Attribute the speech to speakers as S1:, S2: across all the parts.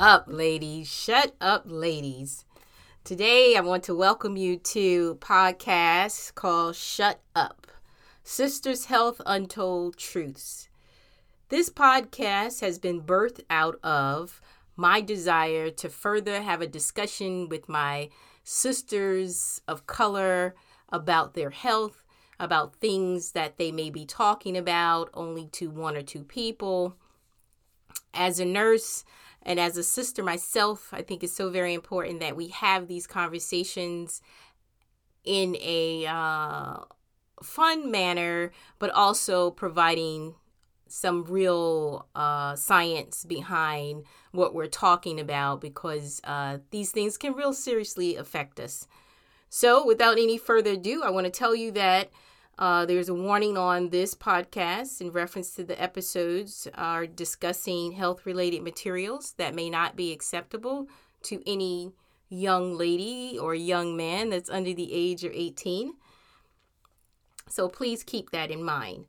S1: Up, ladies. Shut up, ladies. Today, I want to welcome you to podcast called Shut Up Sisters Health Untold Truths. This podcast has been birthed out of my desire to further have a discussion with my sisters of color about their health, about things that they may be talking about only to one or two people. As a nurse, and as a sister myself, I think it's so very important that we have these conversations in a uh, fun manner, but also providing some real uh, science behind what we're talking about because uh, these things can real seriously affect us. So, without any further ado, I want to tell you that uh, there's a warning on this podcast in reference to the episodes are discussing health related materials that may not be acceptable to any young lady or young man that's under the age of 18. So please keep that in mind.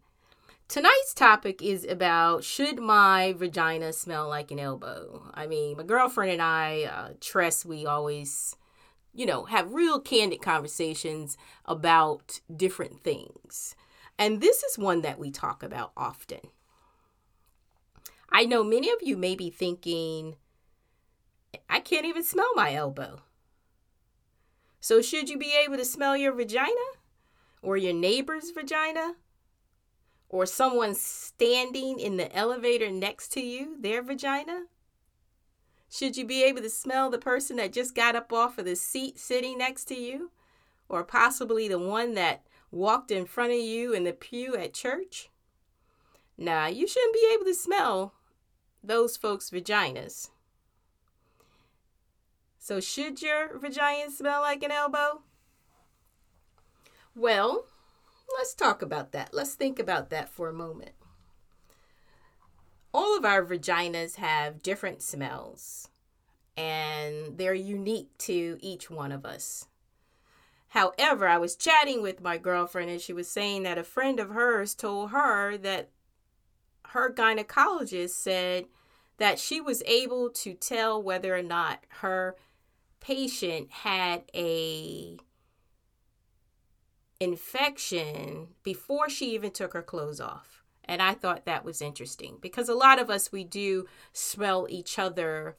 S1: Tonight's topic is about should my vagina smell like an elbow? I mean, my girlfriend and I, uh, Tress, we always you know, have real candid conversations about different things. And this is one that we talk about often. I know many of you may be thinking, I can't even smell my elbow. So, should you be able to smell your vagina or your neighbor's vagina or someone standing in the elevator next to you, their vagina? Should you be able to smell the person that just got up off of the seat sitting next to you? Or possibly the one that walked in front of you in the pew at church? Nah, you shouldn't be able to smell those folks' vaginas. So, should your vagina smell like an elbow? Well, let's talk about that. Let's think about that for a moment all of our vaginas have different smells and they're unique to each one of us. However, I was chatting with my girlfriend and she was saying that a friend of hers told her that her gynecologist said that she was able to tell whether or not her patient had a infection before she even took her clothes off. And I thought that was interesting because a lot of us, we do smell each other,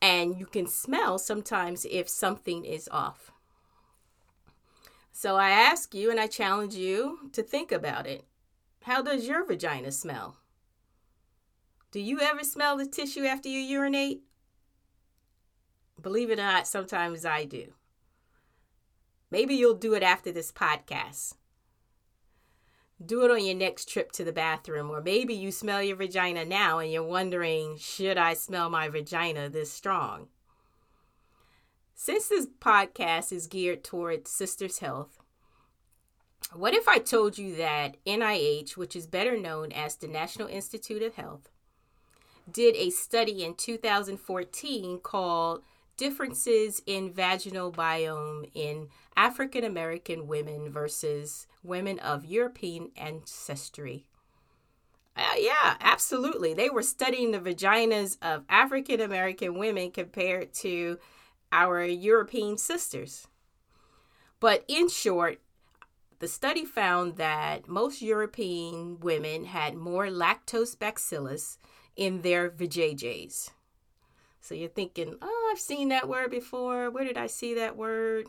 S1: and you can smell sometimes if something is off. So I ask you and I challenge you to think about it. How does your vagina smell? Do you ever smell the tissue after you urinate? Believe it or not, sometimes I do. Maybe you'll do it after this podcast. Do it on your next trip to the bathroom, or maybe you smell your vagina now and you're wondering, should I smell my vagina this strong? Since this podcast is geared towards sisters' health, what if I told you that NIH, which is better known as the National Institute of Health, did a study in 2014 called differences in vaginal biome in African American women versus women of European ancestry. Uh, yeah, absolutely. They were studying the vaginas of African American women compared to our European sisters. But in short, the study found that most European women had more lactobacillus in their vajayjays. So you're thinking, oh, I've seen that word before. Where did I see that word?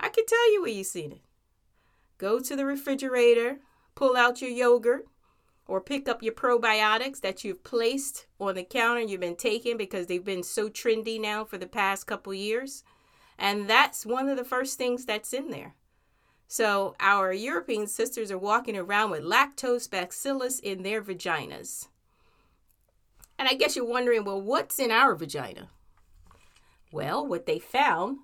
S1: I can tell you where you've seen it. Go to the refrigerator, pull out your yogurt, or pick up your probiotics that you've placed on the counter you've been taking because they've been so trendy now for the past couple years. And that's one of the first things that's in there. So our European sisters are walking around with lactobacillus in their vaginas. And I guess you're wondering, well, what's in our vagina? Well, what they found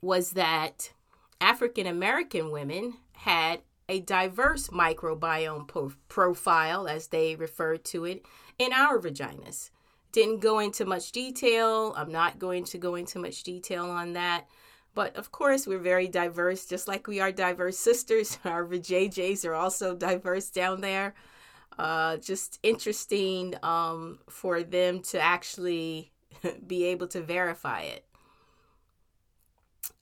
S1: was that African American women had a diverse microbiome po- profile, as they referred to it, in our vaginas. Didn't go into much detail. I'm not going to go into much detail on that. But of course, we're very diverse, just like we are diverse sisters. Our vajayjays are also diverse down there. Uh, just interesting um, for them to actually be able to verify it.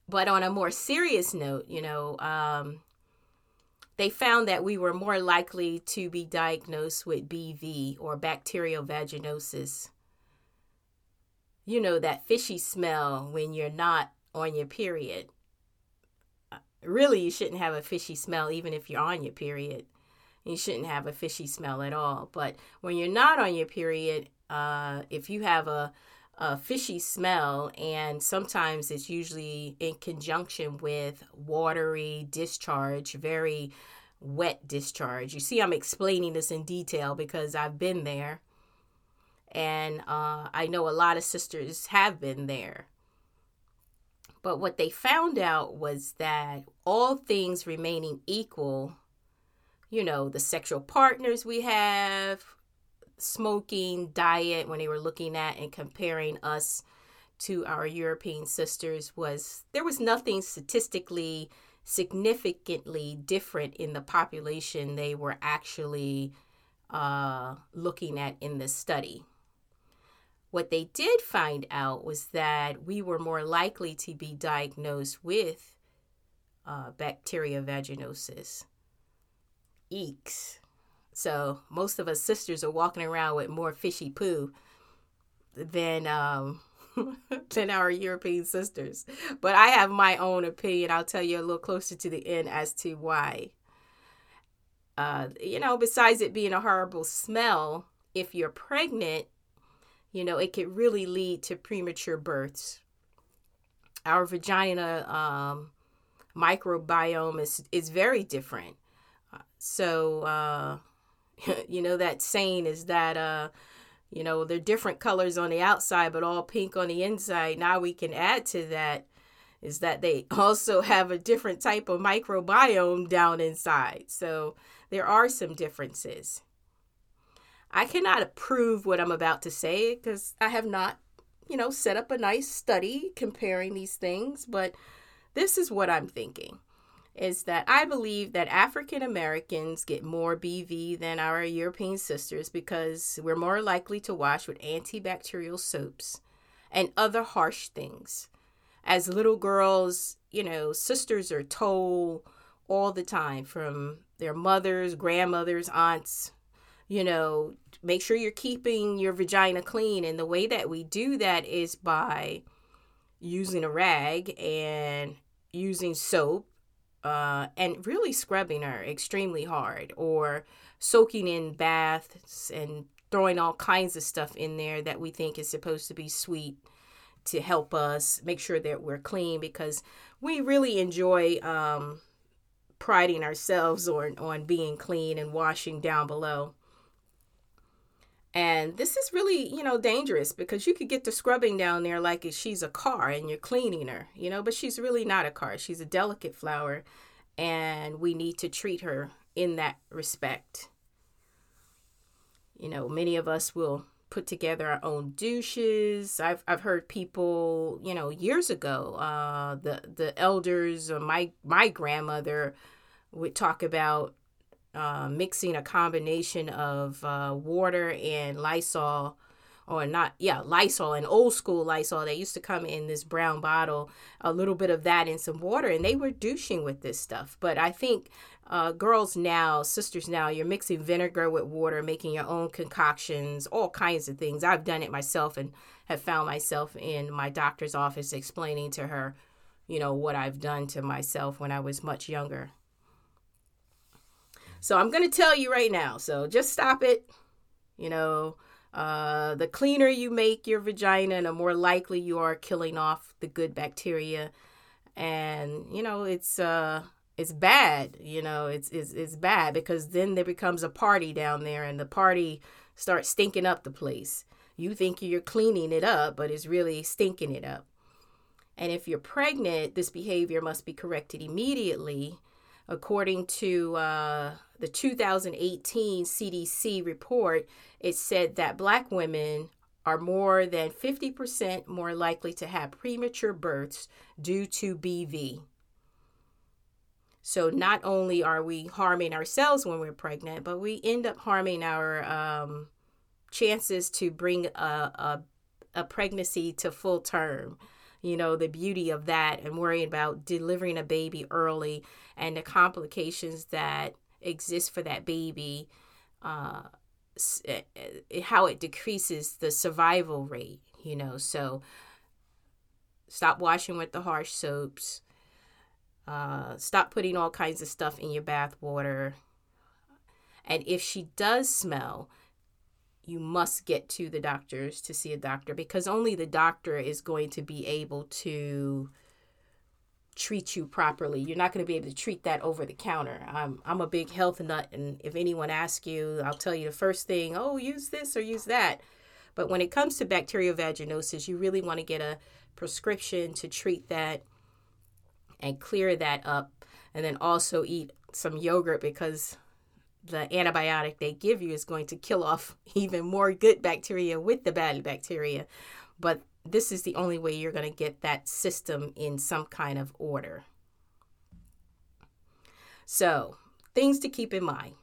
S1: But on a more serious note, you know, um, they found that we were more likely to be diagnosed with BV or bacterial vaginosis. You know, that fishy smell when you're not on your period. Uh, really, you shouldn't have a fishy smell even if you're on your period. You shouldn't have a fishy smell at all. But when you're not on your period, uh, if you have a a fishy smell, and sometimes it's usually in conjunction with watery discharge, very wet discharge. You see, I'm explaining this in detail because I've been there, and uh, I know a lot of sisters have been there. But what they found out was that all things remaining equal, you know, the sexual partners we have, smoking diet when they were looking at and comparing us to our European sisters was there was nothing statistically significantly different in the population they were actually uh, looking at in the study. What they did find out was that we were more likely to be diagnosed with uh, bacteria vaginosis. Eeks. So most of us sisters are walking around with more fishy poo than um, than our European sisters. But I have my own opinion. I'll tell you a little closer to the end as to why. Uh, you know, besides it being a horrible smell, if you're pregnant, you know, it could really lead to premature births. Our vagina um, microbiome is is very different. So uh, you know that saying is that uh you know they're different colors on the outside but all pink on the inside. Now we can add to that is that they also have a different type of microbiome down inside. So there are some differences. I cannot approve what i'm about to say because i have not you know set up a nice study comparing these things but this is what i'm thinking is that I believe that African Americans get more BV than our European sisters because we're more likely to wash with antibacterial soaps and other harsh things. As little girls, you know, sisters are told all the time from their mothers, grandmothers, aunts, you know, make sure you're keeping your vagina clean. And the way that we do that is by using a rag and using soap uh, and really scrubbing her extremely hard or soaking in baths and throwing all kinds of stuff in there that we think is supposed to be sweet to help us make sure that we're clean because we really enjoy um, priding ourselves on, on being clean and washing down below. And this is really, you know, dangerous because you could get the scrubbing down there like she's a car and you're cleaning her, you know, but she's really not a car. She's a delicate flower and we need to treat her in that respect. You know, many of us will put together our own douches. I've I've heard people, you know, years ago, uh, the the elders or my my grandmother would talk about uh, mixing a combination of uh, water and Lysol, or not, yeah, Lysol, an old school Lysol. They used to come in this brown bottle, a little bit of that in some water, and they were douching with this stuff. But I think uh, girls now, sisters now, you're mixing vinegar with water, making your own concoctions, all kinds of things. I've done it myself and have found myself in my doctor's office explaining to her, you know, what I've done to myself when I was much younger. So I'm going to tell you right now. So just stop it. You know, uh, the cleaner you make your vagina, the more likely you are killing off the good bacteria. And, you know, it's, uh, it's bad, you know, it's, it's, it's bad because then there becomes a party down there and the party starts stinking up the place. You think you're cleaning it up, but it's really stinking it up. And if you're pregnant, this behavior must be corrected immediately According to uh, the 2018 CDC report, it said that black women are more than 50% more likely to have premature births due to BV. So not only are we harming ourselves when we're pregnant, but we end up harming our um, chances to bring a, a, a pregnancy to full term. You know, the beauty of that and worrying about delivering a baby early and the complications that exist for that baby, uh, eh, eh, how it decreases the survival rate, you know. So stop washing with the harsh soaps uh, stop putting all kinds of stuff in your bath water. And if she does smell, you must get to the doctors to see a doctor because only the doctor is going to be able to treat you properly. You're not going to be able to treat that over the counter. I'm I'm a big health nut and if anyone asks you, I'll tell you the first thing, "Oh, use this or use that." But when it comes to bacterial vaginosis, you really want to get a prescription to treat that and clear that up. And then also eat some yogurt because the antibiotic they give you is going to kill off even more good bacteria with the bad bacteria. But this is the only way you're going to get that system in some kind of order. So, things to keep in mind.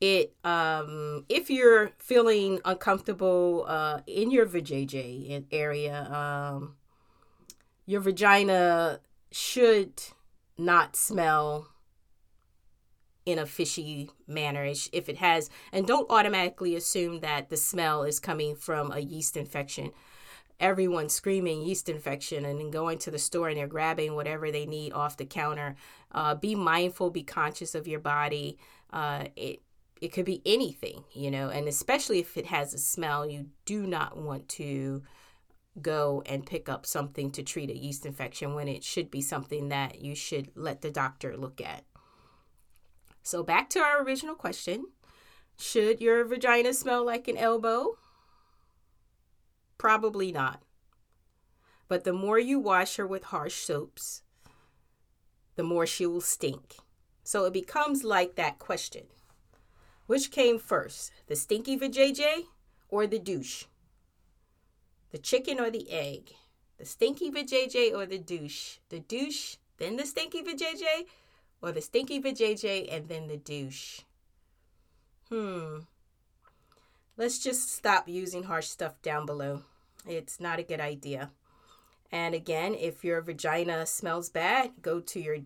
S1: It um, if you're feeling uncomfortable uh, in your vajayjay area, um, your vagina should not smell in a fishy manner if it has and don't automatically assume that the smell is coming from a yeast infection. Everyone's screaming yeast infection and then going to the store and they're grabbing whatever they need off the counter. Uh, be mindful be conscious of your body. Uh, it it could be anything you know and especially if it has a smell you do not want to go and pick up something to treat a yeast infection when it should be something that you should let the doctor look at. So, back to our original question Should your vagina smell like an elbow? Probably not. But the more you wash her with harsh soaps, the more she will stink. So it becomes like that question Which came first, the stinky vajayjay or the douche? The chicken or the egg? The stinky vajayjay or the douche? The douche, then the stinky vajayjay? Or the stinky vajayjay and then the douche? Hmm. Let's just stop using harsh stuff down below. It's not a good idea. And again, if your vagina smells bad, go to your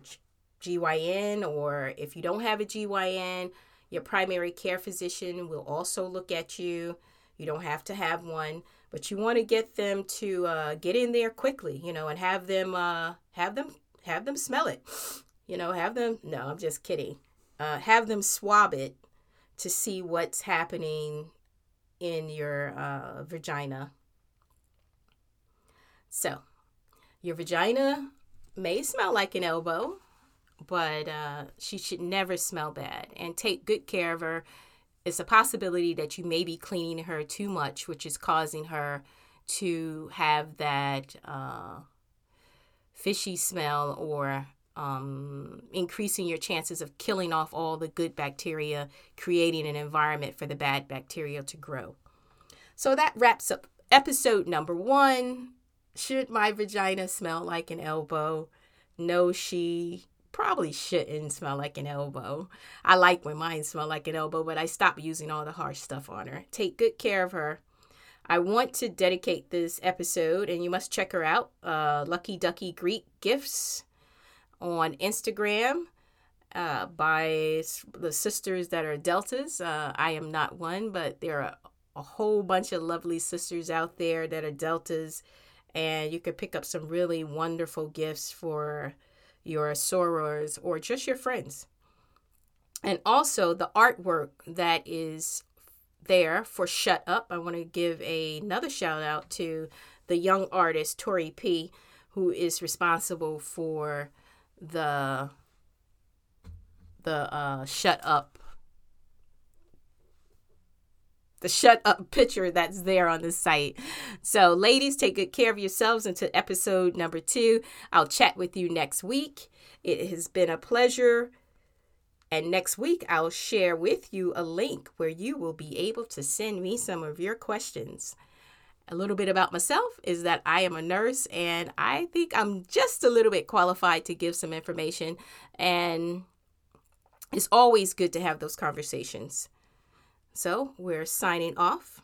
S1: GYN, or if you don't have a GYN, your primary care physician will also look at you. You don't have to have one, but you want to get them to uh, get in there quickly, you know, and have them uh, have them have them smell it. You know, have them. No, I'm just kidding. Uh, have them swab it to see what's happening in your uh, vagina. So, your vagina may smell like an elbow, but uh, she should never smell bad. And take good care of her it's a possibility that you may be cleaning her too much, which is causing her to have that uh, fishy smell or um, increasing your chances of killing off all the good bacteria, creating an environment for the bad bacteria to grow. So that wraps up episode number one. Should my vagina smell like an elbow? No, she probably shouldn't smell like an elbow. I like when mine smell like an elbow, but I stopped using all the harsh stuff on her. Take good care of her. I want to dedicate this episode, and you must check her out, uh, Lucky Ducky Greek Gifts on Instagram uh, by the sisters that are Deltas. Uh, I am not one, but there are a whole bunch of lovely sisters out there that are Deltas, and you could pick up some really wonderful gifts for your sorors, or just your friends. And also the artwork that is there for Shut Up. I want to give a, another shout out to the young artist Tori P, who is responsible for the the uh, Shut Up the shut up picture that's there on the site. So, ladies, take good care of yourselves until episode number two. I'll chat with you next week. It has been a pleasure. And next week, I'll share with you a link where you will be able to send me some of your questions. A little bit about myself is that I am a nurse and I think I'm just a little bit qualified to give some information. And it's always good to have those conversations. So we're signing off.